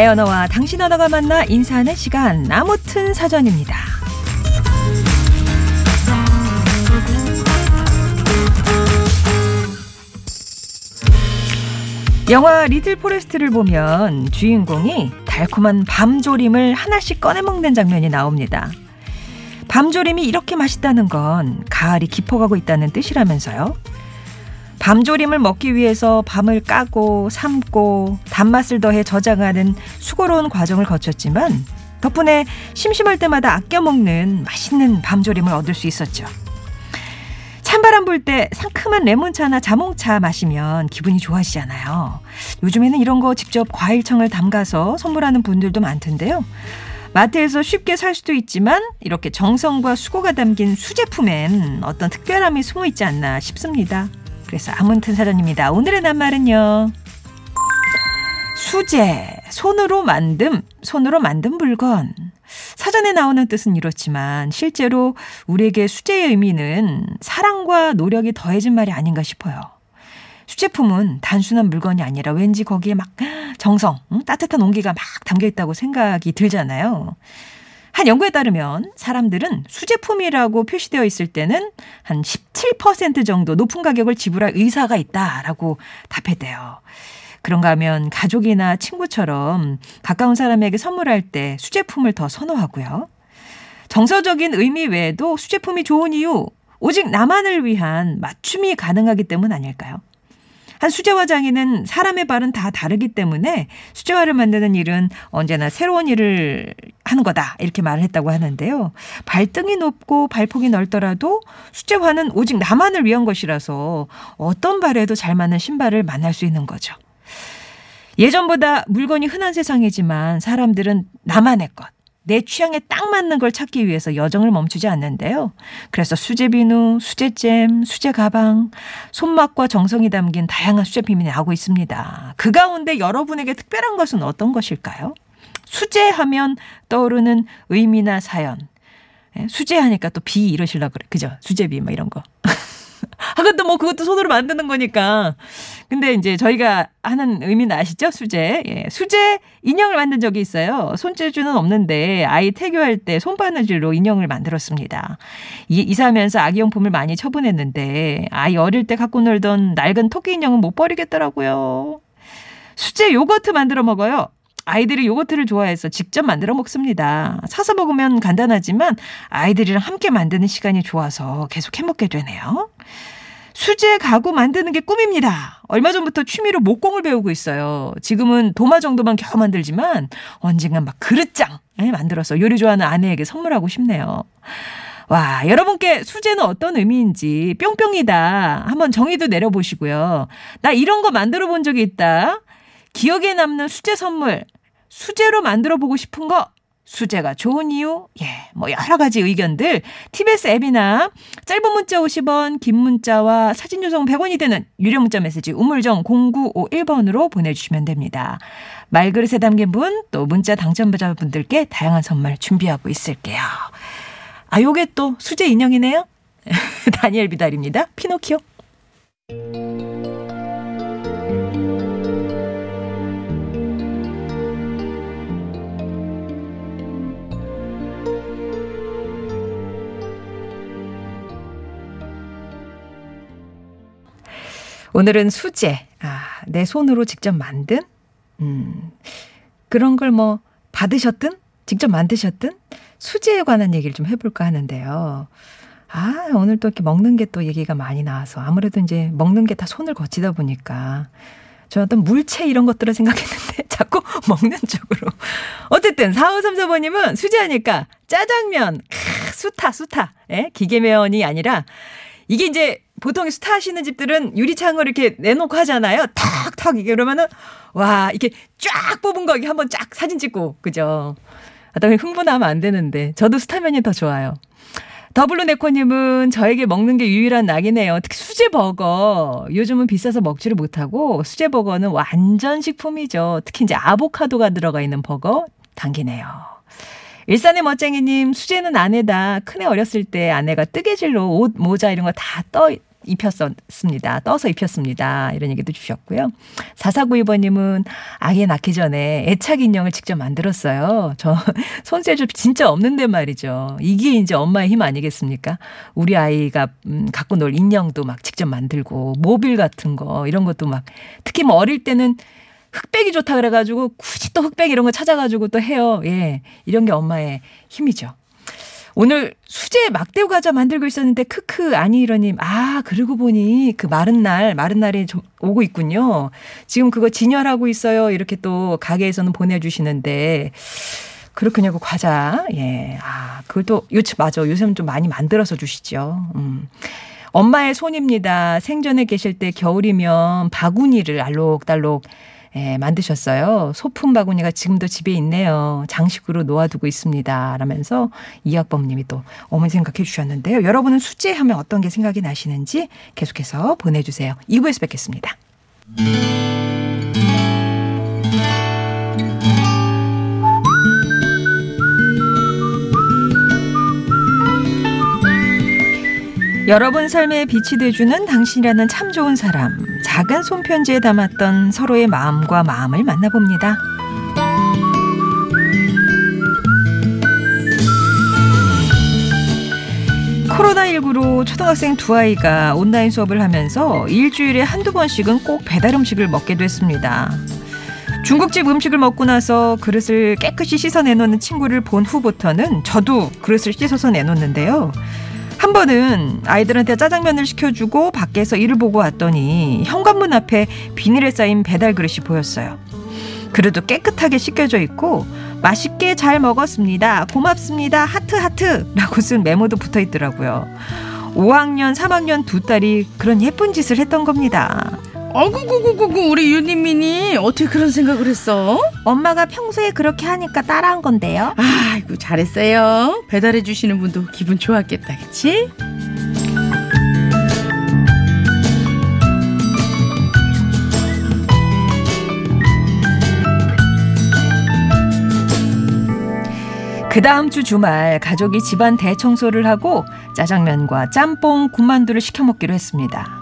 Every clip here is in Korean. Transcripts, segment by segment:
나의 언어와 당신 언어가 만나 인사하는 시간 아무튼 사전입니다. 영화 리틀 포레스트를 보면 주인공이 달콤한 밤조림을 하나씩 꺼내 먹는 장면이 나옵니다. 밤조림이 이렇게 맛있다는 건 가을이 깊어가고 있다는 뜻이라면서요. 밤조림을 먹기 위해서 밤을 까고 삶고 단맛을 더해 저장하는 수고로운 과정을 거쳤지만 덕분에 심심할 때마다 아껴 먹는 맛있는 밤조림을 얻을 수 있었죠. 찬바람 불 때 상큼한 레몬차나 자몽차 마시면 기분이 좋아지잖아요. 요즘에는 이런 거 직접 과일청을 담가서 선물하는 분들도 많던데요. 마트에서 쉽게 살 수도 있지만 이렇게 정성과 수고가 담긴 수제품엔 어떤 특별함이 숨어 있지 않나 싶습니다. 그래서 아문튼 사전입니다. 오늘의 낱말은요. 수제, 손으로 만듦, 손으로 만든 물건. 사전에 나오는 뜻은 이렇지만 실제로 우리에게 수제의 의미는 사랑과 노력이 더해진 말이 아닌가 싶어요. 수제품은 단순한 물건이 아니라 왠지 거기에 막 정성, 따뜻한 온기가 막 담겨 있다고 생각이 들잖아요. 한 연구에 따르면 사람들은 수제품이라고 표시되어 있을 때는 한 17% 정도 높은 가격을 지불할 의사가 있다라고 답했대요. 그런가 하면 가족이나 친구처럼 가까운 사람에게 선물할 때 수제품을 더 선호하고요. 정서적인 의미 외에도 수제품이 좋은 이유, 오직 나만을 위한 맞춤이 가능하기 때문 아닐까요? 한 수제화 장인은 사람의 발은 다 다르기 때문에 수제화를 만드는 일은 언제나 새로운 일을 하는 거다. 이렇게 말을 했다고 하는데요. 발등이 높고 발폭이 넓더라도 수제화는 오직 나만을 위한 것이라서 어떤 발에도 잘 맞는 신발을 만날 수 있는 거죠. 예전보다 물건이 흔한 세상이지만 사람들은 나만의 것, 내 취향에 딱 맞는 걸 찾기 위해서 여정을 멈추지 않는데요. 그래서 수제 비누, 수제잼, 수제 가방, 손맛과 정성이 담긴 다양한 수제품이 나오고 있습니다. 그 가운데 여러분에게 특별한 것은 어떤 것일까요? 수제하면 떠오르는 의미나 사연. 예, 수제하니까 또 비 이러실라 그래. 그죠? 수제비 뭐 이런 거. 하여튼 뭐 그것도 손으로 만드는 거니까. 근데 이제 저희가 하는 의미는 아시죠? 수제. 예. 수제 인형을 만든 적이 있어요. 손재주는 없는데 아이 태교할 때 손바느질로 인형을 만들었습니다. 이, 이사하면서 아기용품을 많이 처분했는데 아이 어릴 때 갖고 놀던 낡은 토끼 인형은 못 버리겠더라고요. 수제 요거트 만들어 먹어요. 아이들이 요거트를 좋아해서 직접 만들어 먹습니다. 사서 먹으면 간단하지만 아이들이랑 함께 만드는 시간이 좋아서 계속 해 먹게 되네요. 수제 가구 만드는 게 꿈입니다. 얼마 전부터 취미로 목공을 배우고 있어요. 지금은 도마 정도만 겨우 만들지만 언젠간 막 그릇장 만들어서 요리 좋아하는 아내에게 선물하고 싶네요. 와, 여러분께 수제는 어떤 의미인지 뿅뿅이다. 한번 정의도 내려보시고요. 나 이런 거 만들어 본 적이 있다. 기억에 남는 수제 선물, 수제로 만들어 보고 싶은 거, 수제가 좋은 이유, 예, 뭐 여러 가지 의견들 TBS 앱이나 짧은 문자 50원, 긴 문자와 사진 요청 100원이 되는 유료 문자 메시지 우물정 0951번으로 보내주시면 됩니다. 말그릇에 담긴 분, 또 문자 당첨자분들께 다양한 선물 준비하고 있을게요. 아, 요게 또 수제 인형이네요. 다니엘 비달입니다. 피노키오. 오늘은 수제. 아, 내 손으로 직접 만든? 음, 그런 걸 뭐 받으셨든, 직접 만드셨든, 수제에 관한 얘기를 좀 해볼까 하는데요. 아, 오늘 또 이렇게 먹는 게 또 얘기가 많이 나와서 아무래도 이제 먹는 게 다 손을 거치다 보니까 저 어떤 물체 이런 것들을 생각했는데 자꾸 먹는 쪽으로. 어쨌든 4534번님은 수제하니까 짜장면, 크, 수타, 수타. 예? 기계면이 아니라 이게 이제 보통 스타 하시는 집들은 유리창을 이렇게 내놓고 하잖아요. 탁탁 이게 그러면은 와 이렇게 쫙 뽑은 거 이게 한번 쫙 사진 찍고 그죠. 아따 흥분하면 안 되는데 저도 스타면이 더 좋아요. 더블루네코님은 저에게 먹는 게 유일한 낙이네요. 특히 수제버거. 요즘은 비싸서 먹지를 못하고 수제버거는 완전 식품이죠. 특히 이제 아보카도가 들어가 있는 버거 당기네요. 일산의 멋쟁이님, 수제는 아내다. 큰애 어렸을 때 아내가 뜨개질로 옷, 모자 이런 거 다 떠, 입혔었습니다. 떠서 입혔습니다. 이런 얘기도 주셨고요. 4492번님은 아기 낳기 전에 애착 인형을 직접 만들었어요. 저 손재주 진짜 없는데 말이죠. 이게 이제 엄마의 힘 아니겠습니까? 우리 아이가 음, 갖고 놀 인형도 막 직접 만들고 모빌 같은 거 이런 것도 막 특히 뭐 어릴 때는 흑백이 좋다 그래가지고 굳이 또 흑백 이런 거 찾아가지고 또 해요. 예. 이런 게 엄마의 힘이죠. 오늘 수제 막대우 과자 만들고 있었는데 크크 아니이러님 아 그러고 보니 그 마른 날 마른 날이 좀 오고 있군요. 지금 그거 진열하고 있어요. 이렇게 또 가게에서는 보내주시는데 그렇군요. 그 과자 예 아 그걸 또 요즘 맞아 요즘 좀 많이 만들어서 주시죠. 음. 엄마의 손입니다. 생전에 계실 때 겨울이면 바구니를 알록달록 예, 만드셨어요. 소품 바구니가 지금도 집에 있네요. 장식으로 놓아두고 있습니다. 라면서 이학범 님이 또 어머니 생각해 주셨는데요. 여러분은 수제하면 어떤 게 생각이 나시는지 계속해서 보내주세요. 2부에서 뵙겠습니다. 여러분 삶에 빛이 돼주는 당신이라는 참 좋은 사람. 작은 손편지에 담았던 서로의 마음과 마음을 만나봅니다. 코로나19로 초등학생 두 아이가 온라인 수업을 하면서 일주일에 한두 번씩은 꼭 배달 음식을 먹게 됐습니다. 중국집 음식을 먹고 나서 그릇을 깨끗이 씻어 내놓는 친구를 본 후부터는 저도 그릇을 씻어서 내놓는데요. 한 번은 아이들한테 짜장면을 시켜주고 밖에서 일을 보고 왔더니 현관문 앞에 비닐에 쌓인 배달 그릇이 보였어요. 그래도 깨끗하게 씻겨져 있고 맛있게 잘 먹었습니다. 고맙습니다. 하트 하트라고 쓴 메모도 붙어 있더라고요. 5학년, 3학년 두 딸이 그런 예쁜 짓을 했던 겁니다. 어구구구구구 우리 윤희민이 어떻게 그런 생각을 했어? 엄마가 평소에 그렇게 하니까 따라한 건데요. 아이고 잘했어요. 배달해 주시는 분도 기분 좋았겠다, 그치? 그 다음 주 주말 가족이 집안 대청소를 하고 짜장면과 짬뽕, 군만두를 시켜 먹기로 했습니다.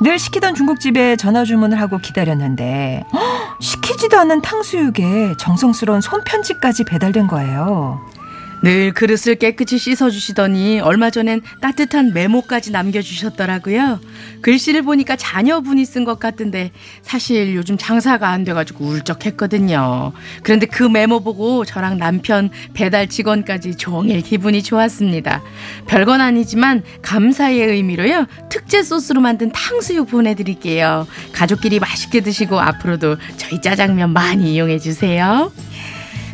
늘 시키던 중국집에 전화 주문을 하고 기다렸는데 허, 시키지도 않은 탕수육에 정성스러운 손편지까지 배달된 거예요. 늘 그릇을 깨끗이 씻어주시더니 얼마 전엔 따뜻한 메모까지 남겨주셨더라고요. 글씨를 보니까 자녀분이 쓴 것 같은데 사실 요즘 장사가 안 돼가지고 울적했거든요. 그런데 그 메모 보고 저랑 남편 배달 직원까지 종일 기분이 좋았습니다. 별건 아니지만 감사의 의미로요. 특제 소스로 만든 탕수육 보내드릴게요. 가족끼리 맛있게 드시고 앞으로도 저희 짜장면 많이 이용해 주세요.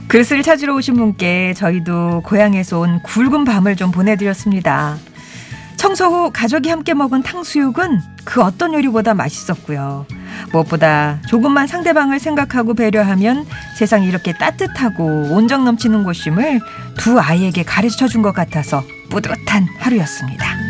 그릇을 찾으러 오신 분께 저희도 고향에서 온 굵은 밤을 좀 보내드렸습니다. 청소 후 가족이 함께 먹은 탕수육은 그 어떤 요리보다 맛있었고요. 무엇보다 조금만 상대방을 생각하고 배려하면 세상이 이렇게 따뜻하고 온정 넘치는 곳임을 두 아이에게 가르쳐 준 것 같아서 뿌듯한 하루였습니다.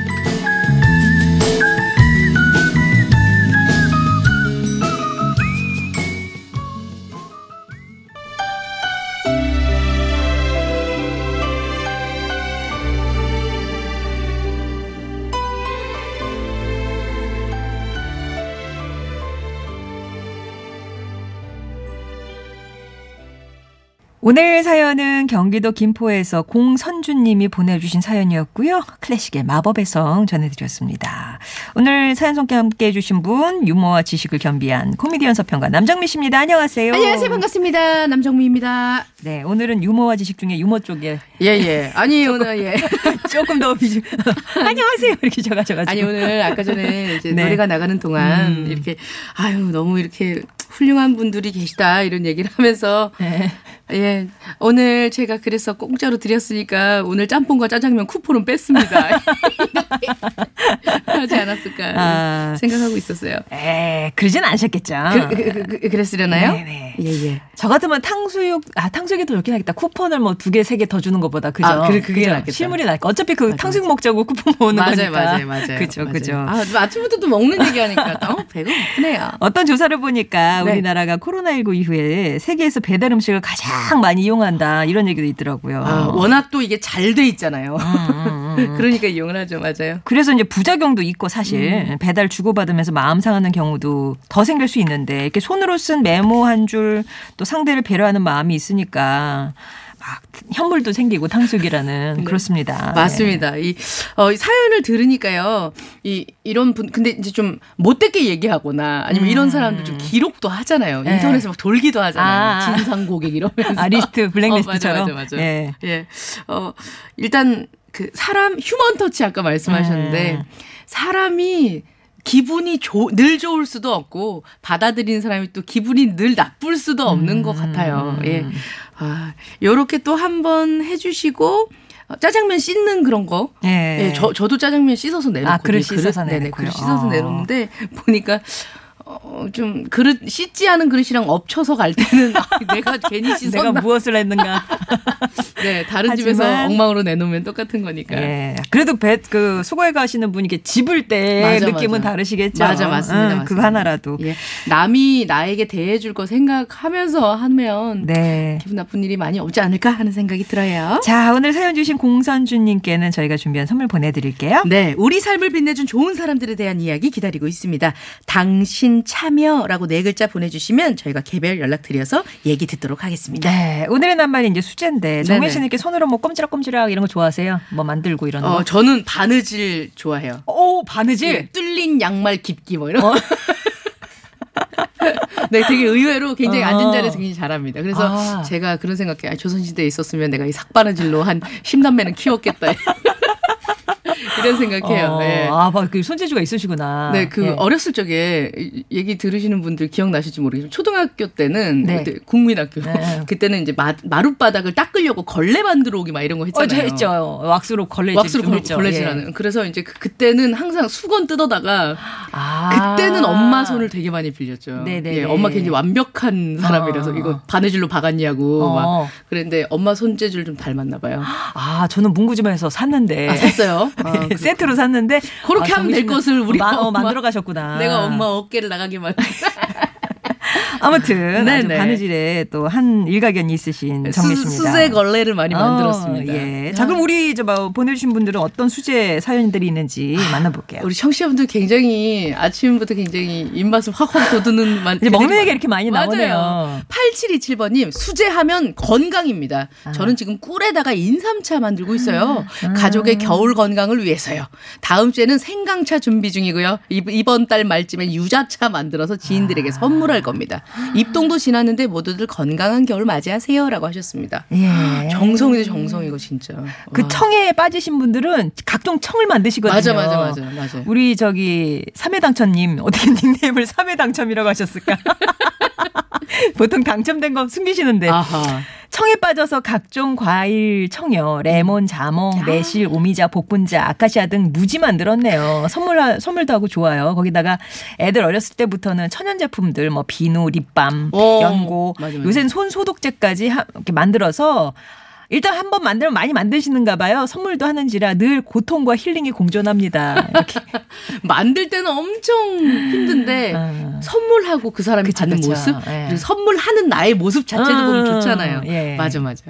오늘 사연은 경기도 김포에서 공선주님이 보내주신 사연이었고요. 클래식의 마법의 성 전해드렸습니다. 오늘 사연 속에 함께 해주신 분 유머와 지식을 겸비한 코미디언 서평가 남정미 씨입니다. 안녕하세요. 안녕하세요. 반갑습니다. 남정미입니다. 네, 오늘은 유머와 지식 중에 유머 쪽에 예예. 예. 아니 오늘 예 조금 더 비중. 안녕하세요 이렇게 적어줘가지고. 아니 오늘 아까 전에 이제 네. 노래가 나가는 동안 음. 이렇게 아유 너무 이렇게 훌륭한 분들이 계시다 이런 얘기를 하면서 네. 예 오늘 제가 그래서 공짜로 드렸으니까 오늘 짬뽕과 짜장면 쿠폰은 뺐습니다. 하지 않았을까 아. 생각하고 있었어요. 에 그러진 않으셨겠죠. 그, 그, 그, 그랬으려나요? 네네. 예, 예. 저 같으면 탕수육 아 탕수육이 더 좋긴 하겠다. 쿠폰을 뭐 두 개 세 개 더 주는 것보다 그죠? 아, 그래 그게 낫겠다. 실물이 나니까 어차피 그 맞아. 탕수육 먹자고 쿠폰 모으는 맞아요, 거니까. 맞아요, 맞아요. 그죠, 그죠. 아 아침부터 또 먹는 얘기하니까 어, 배가 고프네요. 어떤 조사를 보니까 네. 우리나라가 코로나19 이후에 세계에서 배달 음식을 가장 많이 이용한다 이런 얘기도 있더라고요. 아, 워낙 또 이게 잘 돼 있잖아요. 음, 음, 음. 그러니까 이용을 하죠, 맞아요. 그래서 이제 부작용도 있고 사실 사실 배달 주고받으면서 마음 상하는 경우도 더 생길 수 있는데 이렇게 손으로 쓴 메모 한 줄 또 상대를 배려하는 마음이 있으니까 막 현물도 생기고 탕수육이라는 그렇습니다. 네. 맞습니다. 이, 어, 이 사연을 들으니까요. 이, 이런 분, 근데 이제 좀 못되게 얘기하거나 아니면 이런 사람들 좀 기록도 하잖아요. 네. 인터넷에 막 돌기도 하잖아요. 아. 진상 고객 이러면서. 아, 리스트, 블랙리스트처럼. 어, 맞아, 맞아, 맞아. 예. 예. 어, 일단 그 사람 human touch 아까 말씀하셨는데 음. 사람이 기분이 조, 늘 좋을 수도 없고 받아들이는 사람이 또 기분이 늘 나쁠 수도 없는 것 같아요. 음. 예. 아, 요렇게 또 한 번 해주시고 어, 짜장면 씻는 그런 거. 예. 예, 저, 저도 짜장면 씻어서 내놓고. 아, 그릇 예, 씻어서 네네, 내놓고요. 그릇 씻어서 어. 내놓는데 보니까 어, 좀 그릇 씻지 않은 그릇이랑 엎쳐서 갈 때는 아, 내가 괜히 씻었나. 내가 무엇을 했는가. 네, 다른 하지만- 집에서 엉망으로 내놓으면 똑같은 거니까. 예. 그래도 배, 그, 수고해 가시는 분이 이렇게 집을 때 맞아, 느낌은 맞아. 다르시겠죠. 맞아, 맞습니다. 응, 맞습니다. 그거 하나라도. 예. 남이 나에게 대해줄 거 생각하면서 하면 네. 기분 나쁜 일이 많이 없지 않을까 하는 생각이 들어요. 자, 오늘 사연 주신 공선주님께는 저희가 준비한 선물 보내드릴게요. 네, 우리 삶을 빛내준 좋은 사람들에 대한 이야기 기다리고 있습니다. 당신 참여라고 네 글자 보내주시면 저희가 개별 연락드려서 얘기 듣도록 하겠습니다. 네. 오늘의 낱말이 이제 수제인데, 정민. 씨는 이렇게 손으로 뭐 꼼지락꼼지락 이런 거 좋아하세요? 뭐 만들고 이런 거? 어, 저는 바느질 좋아해요. 오, 바느질? 예, 뚫린 양말 깊기 뭐 이런. 거. 네, 되게 의외로 굉장히 어. 앉은 자리에서 굉장히 잘합니다. 그래서 아. 제가 그런 생각해요. 아, 조선시대에 있었으면 내가 이 삭바느질로 한 10남매는 키웠겠다. 이런 생각해요. 어, 예. 아, 봐, 그 손재주가 있으시구나. 네, 그 예. 어렸을 적에 이- 얘기 들으시는 분들 기억나실지 모르겠지만 초등학교 때는 네. 그때 국민학교 네. 그때는 이제 마, 마룻바닥을 닦으려고 걸레 만들어 오기 막 이런 거 어, 저 했잖아요. 했죠. 왁스로 걸레질 왁스로 걸-. 걸레질하는. 예. 그래서 이제 그, 그때는 항상 수건 뜯어다가 아. 그때는 엄마 손을 되게 많이 빌렸죠. 네네네. 예, 엄마 굉장히 완벽한 사람이라서 어. 이거 바느질로 박았냐고 어. 막 그랬는데 엄마 손재주를 좀 닮았나 봐요. 아, 저는 문구점에서 샀는데. 아, 샀어요. 아, 예, 세트로 샀는데. 그렇게 아, 하면 될 것을 우리가 마, 어, 엄마- 만들어 가셨구나. 내가 엄마 어깨를 나가게 만 아무튼 아주 네네. 바느질에 또 한 일가견이 있으신 정미 씨입니다. 수제 걸레를 많이 만들었습니다. 어, 예. 자, 그럼 우리 저 뭐, 보내주신 분들은 어떤 수제 사연들이 있는지 만나볼게요. 우리 청취자분들 굉장히 아침부터 굉장히 입맛을 확확 돋우는 만 이제 먹는 얘기가 이렇게 많이 맞아요. 나오네요. 8727번님 수제하면 건강입니다. 아. 저는 지금 꿀에다가 인삼차 만들고 있어요. 가족의 겨울 건강을 위해서요. 다음 주에는 생강차 준비 중이고요. 이- 이번 달 말쯤엔 유자차 만들어서 지인들에게 선물할 겁니다. 입동도 지났는데 모두들 건강한 겨울 맞이하세요라고 하셨습니다. 예. 정성이죠 정성이고 진짜. 그 와. 청에 빠지신 분들은 각종 청을 만드시거든요. 맞아 맞아 맞아 맞아. 우리 저기 삼회당첨님 어떻게 닉네임을 삼회당첨이라고 하셨을까? 보통 당첨된 거 숨기시는데 아하. 청에 빠져서 각종 과일 청여, 레몬, 자몽, 매실, 오미자, 복분자, 아카시아 등 무지 만들었네요. 선물 선물도 하고 좋아요. 거기다가 애들 어렸을 때부터는 천연 제품들 뭐 비누, 립밤, 오, 연고, 맞아, 맞아. 요새는 손 소독제까지 하- 이렇게 만들어서 일단 한 번 만들면 많이 만드시는가 봐요. 선물도 하는지라 늘 고통과 힐링이 공존합니다. 이렇게. 만들 때는 엄청 힘든데 아. 선물하고 그 사람이 그쵸, 받는 그쵸. 모습 예. 그리고 선물하는 나의 모습 자체도 음, 보면 좋잖아요. 예. 맞아 맞아.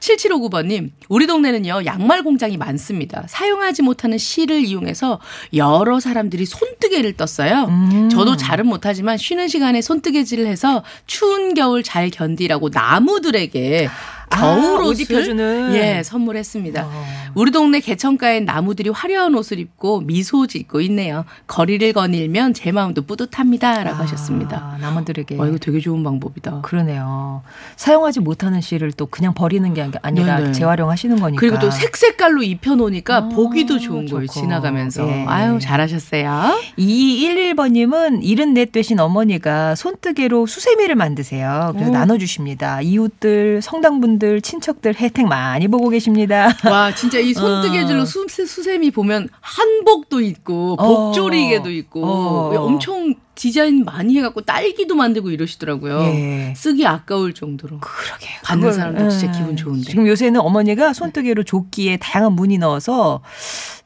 7759번님 우리 동네는요 양말 공장이 많습니다. 사용하지 못하는 실을 이용해서 여러 사람들이 손뜨개를 떴어요. 음. 저도 잘은 못하지만 쉬는 시간에 손뜨개질을 해서 추운 겨울 잘 견디라고 나무들에게 아, 겨울 옷 옷을 입혀주는. 예 선물했습니다. 어. 우리 동네 개천가엔 나무들이 화려한 옷을 입고 미소 짓고 있네요. 거리를 거닐면 제 마음도 뿌듯합니다라고 하셨습니다. 아, 남원들에게. 와 이거 되게 좋은 방법이다. 그러네요. 사용하지 못하는 실을 또 그냥 버리는 게 아니라 네네. 재활용하시는 거니까. 그리고 또 색색깔로 입혀놓으니까 아, 보기도 좋은 거예요. 좋고. 지나가면서. 예. 아유 잘하셨어요. 2211번님은 74 되신 어머니가 손뜨개로 수세미를 만드세요. 그래서 오. 나눠주십니다. 이웃들, 성당분 들, 친척들 혜택 많이 보고 계십니다. 와 진짜 이 손뜨개질로 어. 수, 수세미 보면 한복도 있고 어. 복조리개도 있고 어. 엄청 디자인 많이 해갖고 딸기도 만들고 이러시더라고요. 예. 쓰기 아까울 정도로. 그러게. 받는 그걸, 사람도 진짜 예. 기분 좋은데. 지금 요새는 어머니가 손뜨개로 조끼에 다양한 무늬 넣어서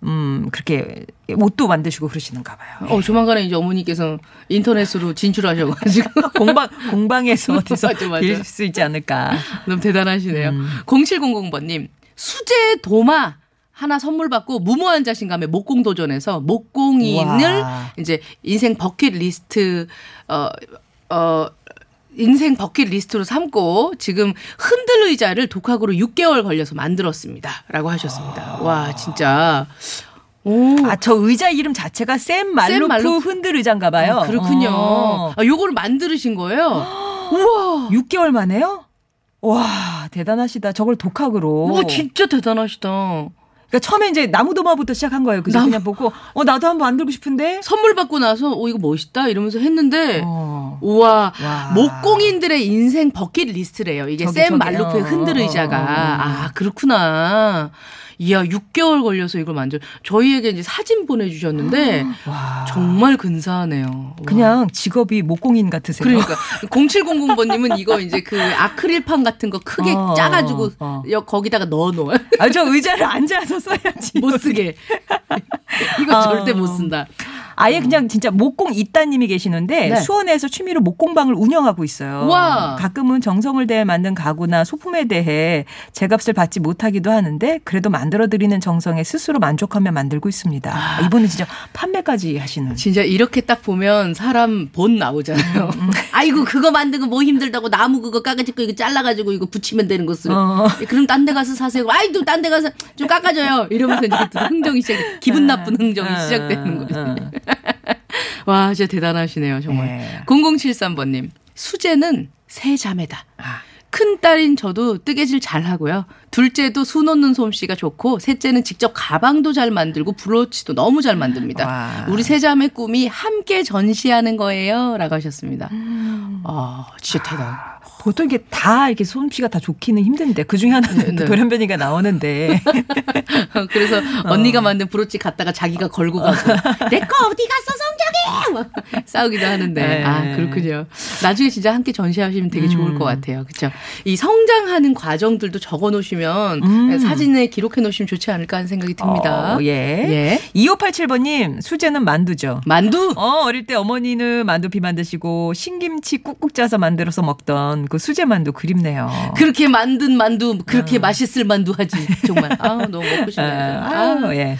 음 그렇게 옷도 만드시고 그러시는가 봐요. 어, 조만간에 이제 어머니께서 인터넷으로 진출하셔가지고. 공방 공방에서 어디서. 빌릴 수 있지 않을까. 너무 대단하시네요. 음. 0700번님, 수제 도마. 하나 선물 받고 무모한 자신감에 목공 도전에서 목공인을 와. 이제 인생 버킷리스트 어 어 인생 버킷리스트로 삼고 지금 흔들 의자를 독학으로 6개월 걸려서 만들었습니다라고 하셨습니다. 와 진짜 오 아, 저 의자 이름 자체가 샘 말루프, 말루프. 흔들 의자인가 봐요. 아, 그렇군요. 어. 아, 요거를 만드신 거예요? 우와. 6개월 만에요? 와, 대단하시다. 저걸 독학으로. 와, 진짜 대단하시다. 그러니까 처음에 이제 나무 도마부터 시작한 거예요. 나무- 그냥 보고, 어, 나도 한번 만들고 싶은데. 선물 받고 나서, 오, 이거 멋있다. 이러면서 했는데, 어. 우와. 와. 목공인들의 인생 버킷 리스트래요. 이게 저기, 샘 말루프의 어, 흔들 어, 의자가. 어. 아, 그렇구나. 이야, 6개월 걸려서 이걸 만들, 저희에게 이제 사진 보내주셨는데, 와. 정말 근사하네요. 와. 그냥 직업이 목공인 같으세요. 그러니까 0700번님은 이거 이제 그 아크릴판 같은 거 크게 어, 짜가지고 어. 여- 거기다가 넣어놓아요. 아, 저 의자를 앉아서 써야지. 못 쓰게. 이거 어. 절대 못 쓴다. 아예 그냥 진짜 목공 이따님이 계시는데 네. 수원에서 취미로 목공방을 운영하고 있어요. 와. 가끔은 정성을 대해 만든 가구나 소품에 대해 제값을 받지 못하기도 하는데 그래도 만들어 드리는 정성에 스스로 만족하며 만들고 있습니다. 아. 이분은 진짜 판매까지 하시는. 진짜 이렇게 딱 보면 사람 본 나오잖아요. 음, 아이고 그거 만드는 거뭐 힘들다고 나무 그거 까가지고 이거 잘라가지고 이거 붙이면 되는 것을. 어. 그럼 딴 데 가서 사세요. 아이도 딴데 가서 좀 깎아줘요. 이러면서 이제 흥정이 시작. 기분 나쁜 흥정이 어, 시작되는 거죠. 어. 와 진짜 대단하시네요 정말. 네. 0073번님 수제는 세 자매다. 아. 큰 딸인 저도 뜨개질 잘 하고요. 둘째도 수 놓는 솜씨가 좋고, 셋째는 직접 가방도 잘 만들고 브로치도 너무 잘 만듭니다. 와. 우리 세 자매 꿈이 함께 전시하는 거예요. 라고 하셨습니다. 음. 아, 진짜 대단. 보통 이게 다 이렇게 솜씨가 다 좋기는 힘든데 그 중에 하나는 네, 네. 또 돌연변이가 나오는데 그래서 언니가 만든 브로치 갖다가 자기가 걸고 가고, 내 거 어디 갔어, 성적이! 막 싸우기도 하는데. 네. 아, 그렇군요. 나중에 진짜 함께 전시하시면 되게 좋을 음. 것 같아요. 그쵸? 이 성장하는 과정들도 적어 놓으시면 음. 사진에 기록해 놓으시면 좋지 않을까 하는 생각이 듭니다. 어, 예. 예. 2587번님 수제는 만두죠. 만두? 어, 어릴 때 어머니는 만두피 만드시고 신김치 꾹꾹 짜서 만들어서 먹던 그 수제 만두 그립네요. 그렇게 만든 만두, 그렇게 어. 맛있을 만두 하지. 정말. 아 너무 먹고 싶네요. 아, 아. 예.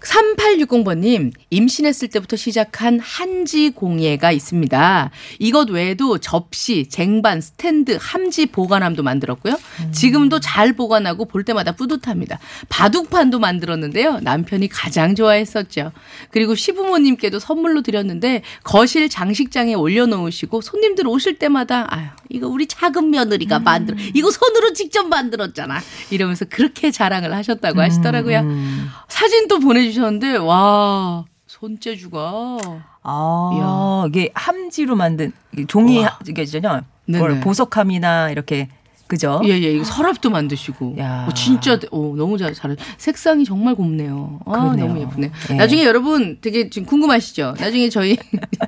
3860번님, 임신했을 때부터 시작한 한지 공예가 있습니다. 이것 외에도 접시, 쟁반, 스탠드, 함지 보관함도 만들었고요. 지금도 잘 보관하고 볼 때마다 뿌듯합니다. 바둑판도 만들었는데요. 남편이 가장 좋아했었죠. 그리고 시부모님께도 선물로 드렸는데 거실 장식장에 올려놓으시고 손님들 오실 때마다 아유, 이거 우리 작은 며느리가 만들어. 이거 손으로 직접 만들었잖아. 이러면서 그렇게 자랑을 하셨다고 하시더라고요. 음. 사진도 보내주셨 는데 와 손재주가 아, 이게 함지로 만든 이게 종이 와. 이게 있잖아요. 네네. 보석함이나 이렇게 그죠? 예예 이거 서랍도 만드시고 야. 어, 진짜 어, 너무 잘 잘해 색상이 정말 곱네요. 아 그러네요. 너무 예쁘네. 예. 나중에 여러분 되게 지금 궁금하시죠? 나중에 저희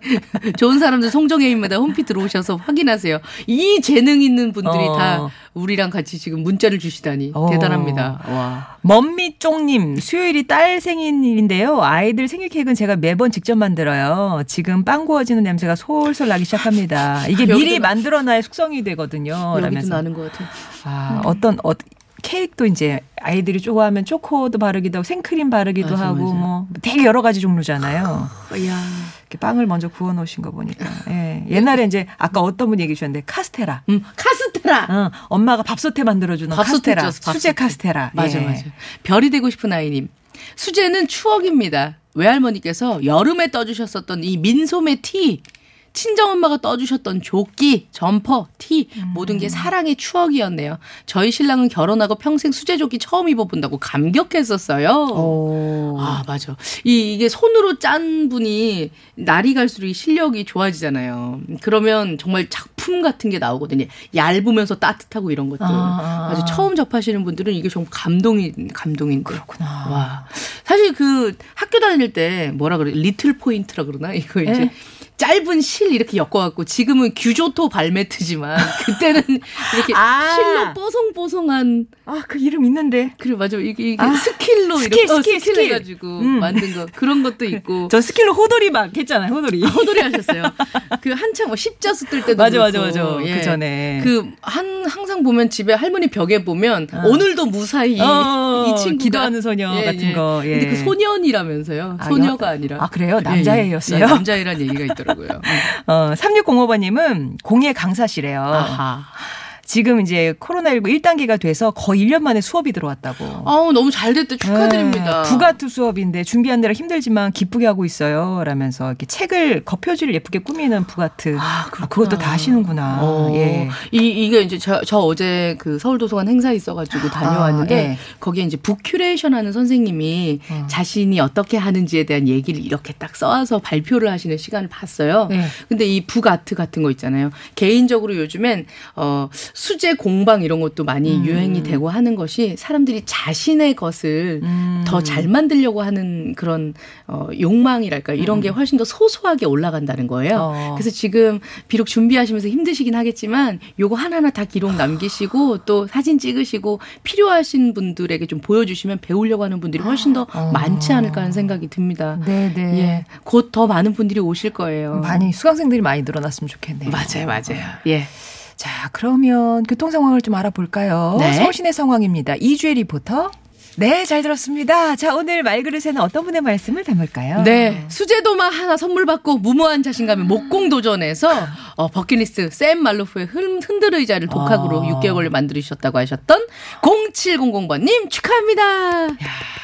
좋은 사람들 송정혜입니다 홈피 들어오셔서 확인하세요. 이 재능 있는 분들이 어. 다 우리랑 같이 지금 문자를 주시다니 어. 대단합니다. 와. 먼미쫑님 수요일이 딸 생일인데요. 아이들 생일 케이크는 제가 매번 직접 만들어요. 지금 빵 구워지는 냄새가 솔솔 나기 시작합니다. 이게 미리 나- 만들어놔야 숙성이 되거든요. 라면서. 나는 것 같아. 아, 어떤 어, 케이크도 이제 아이들이 좋아하면 초코도 바르기도 하고 생크림 바르기도 맞아, 하고 맞아. 뭐 되게 여러 가지 종류잖아요. 야. 이렇게 빵을 먼저 구워 놓으신 거 보니까. 예. 옛날에 이제 아까 어떤 분이 얘기해 주셨는데 카스테라. 음 카스테라. 어, 엄마가 밥솥에 만들어 주는 카스테라. 밥솥에. 수제 카스테라. 맞아, 예. 맞아. 별이 되고 싶은 아이 님. 수제는 추억입니다. 외할머니께서 여름에 떠주셨었던 이 민소매 티, 친정엄마가 떠주셨던 조끼, 점퍼, 티, 모든 게 사랑의 추억이었네요. 저희 신랑은 결혼하고 평생 수제 조끼 처음 입어본다고 감격했었어요. 오. 아, 맞아. 이, 이게 손으로 짠 분이 날이 갈수록 이 실력이 좋아지잖아요. 그러면 정말 작품 같은 게 나오거든요. 얇으면서 따뜻하고 이런 것들. 아, 아, 아주 아. 처음 접하시는 분들은 이게 정말 감동이, 감동인데. 그렇구나. 와. 사실 그 학교 다닐 때 뭐라 그래? needlepoint라 그러나? 이거 이제 예. 짧은 실 이렇게 엮어갖고 지금은 규조토 발매트지만 그때는 이렇게 아. 실로 뽀송뽀송한 아, 그 이름 있는데. 그래 맞아 이게, 이게 아, 스킬로 스킬, 이렇게 어, 스킬, 스킬, 스킬. 해가지고 음. 만든 거 그런 것도 있고 저 스킬로 호돌이 막 했잖아요, 호돌이. 호돌이 하셨어요. 그 한창 뭐 십자수 뜰 때도 맞아, 맞아. 맞아. 예. 그 전에. 그 한 항상 보면 집에 할머니 벽에 보면 어. 오늘도 무사히 어, 이 친구가 기도하는 소녀 같은 거, 예. 근데 그 소년이라면서요. 아, 소녀가 여- 아니라. 아, 그래요? 예, 남자애였어요? 예, 남자애란 얘기가 있더라고요. 음. 어, 3605번님은 공예 강사시래요. 아하. 지금 이제 코로나19 1단계가 돼서 거의 1년 만에 수업이 들어왔다고. 아우 너무 잘 됐대 축하드립니다. 네, 부가투 수업인데 준비하느라 힘들지만 기쁘게 하고 있어요. 라면서 이렇게 책을 겉표지를 예쁘게 꾸미는 부가트. 아, 아, 그것도 다 하시는구나. 어, 예. 이, 이게 이제 저, 저 어제 그 서울도서관 행사 있어가지고 다녀왔는데 아, 예. 거기에 이제 북큐레이션 하는 선생님이 어. 자신이 어떻게 하는지에 대한 얘기를 이렇게 딱 써와서 발표를 하시는 시간을 봤어요. 네. 근데 이 북아트 같은 거 있잖아요. 개인적으로 요즘엔 어, 수제 공방 이런 것도 많이 음. 유행이 되고 하는 것이 사람들이 자신의 것을 음. 더잘 만들려고 하는 그런 어, 욕망이랄까 이런 게 훨씬 더 소소하게 올라간다는 거예요. 음. 어. 그래서 지금 비록 준비하시면서 힘드시긴 하겠지만 요거 하나하나 다 기록 남기시고 또 사진 찍으시고 필요하신 분들에게 좀 보여주시면 배우려고 하는 분들이 훨씬 더 어. 많지 않을까 하는 생각이 듭니다. 네네. 예. 곧 더 많은 분들이 오실 거예요. 많이 수강생들이 많이 늘어났으면 좋겠네요. 맞아요, 맞아요. 예. 자, 그러면 교통 상황을 좀 알아볼까요? 네. 서울 시내 상황입니다. 이주혜 리포터. 네, 잘 들었습니다. 자, 오늘 말그릇에는 어떤 분의 말씀을 담을까요? 네. 수제도마 하나 선물 받고 무모한 자신감에 목공 도전에서 어, 버킷리스트 샘 말로프의 흔, 흔들 의자를 독학으로 아. 6개월 걸려 만들으셨다고 하셨던 0700번님 축하합니다. 야,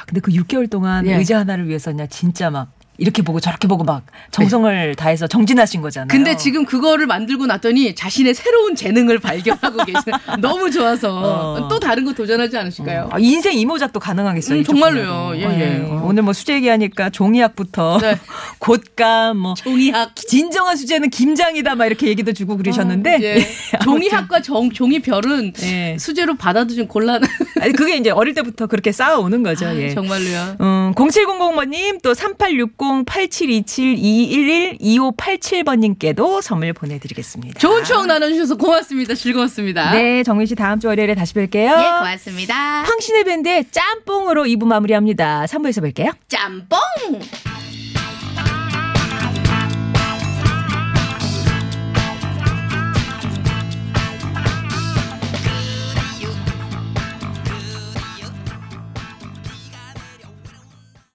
근데 그 6개월 동안 예. 의자 하나를 위해서냐 진짜 막 이렇게 보고 저렇게 보고 막 정성을 다해서 정진하신 거잖아요. 근데 지금 그거를 만들고 났더니 자신의 새로운 재능을 발견하고 계시는 너무 좋아서 어. 또 다른 거 도전하지 않으실까요? 아, 인생 이모작도 가능하겠어요. 음, 정말로요. 분야로. 예, 예. 어. 오늘 뭐 수제 얘기하니까 종이학부터 네. 곶감 뭐 종이학 진정한 수제는 김장이다 막 이렇게 얘기도 주고 그러셨는데 아, 예. 종이학과 정, 종이별은 예. 수제로 받아도 좀 곤란한 아니 그게 이제 어릴 때부터 그렇게 쌓아오는 거죠. 예. 정말로요. 음, 0700번님 또 3860-8727-2211-2587번님께도 선물 보내드리겠습니다. 좋은 추억 나눠주셔서 고맙습니다. 즐거웠습니다. 네, 정민 씨 다음 주 월요일에 다시 뵐게요. 예, 고맙습니다. 황신의 밴드의 짬뽕으로 2부 마무리합니다. 3부에서 뵐게요. 짬뽕!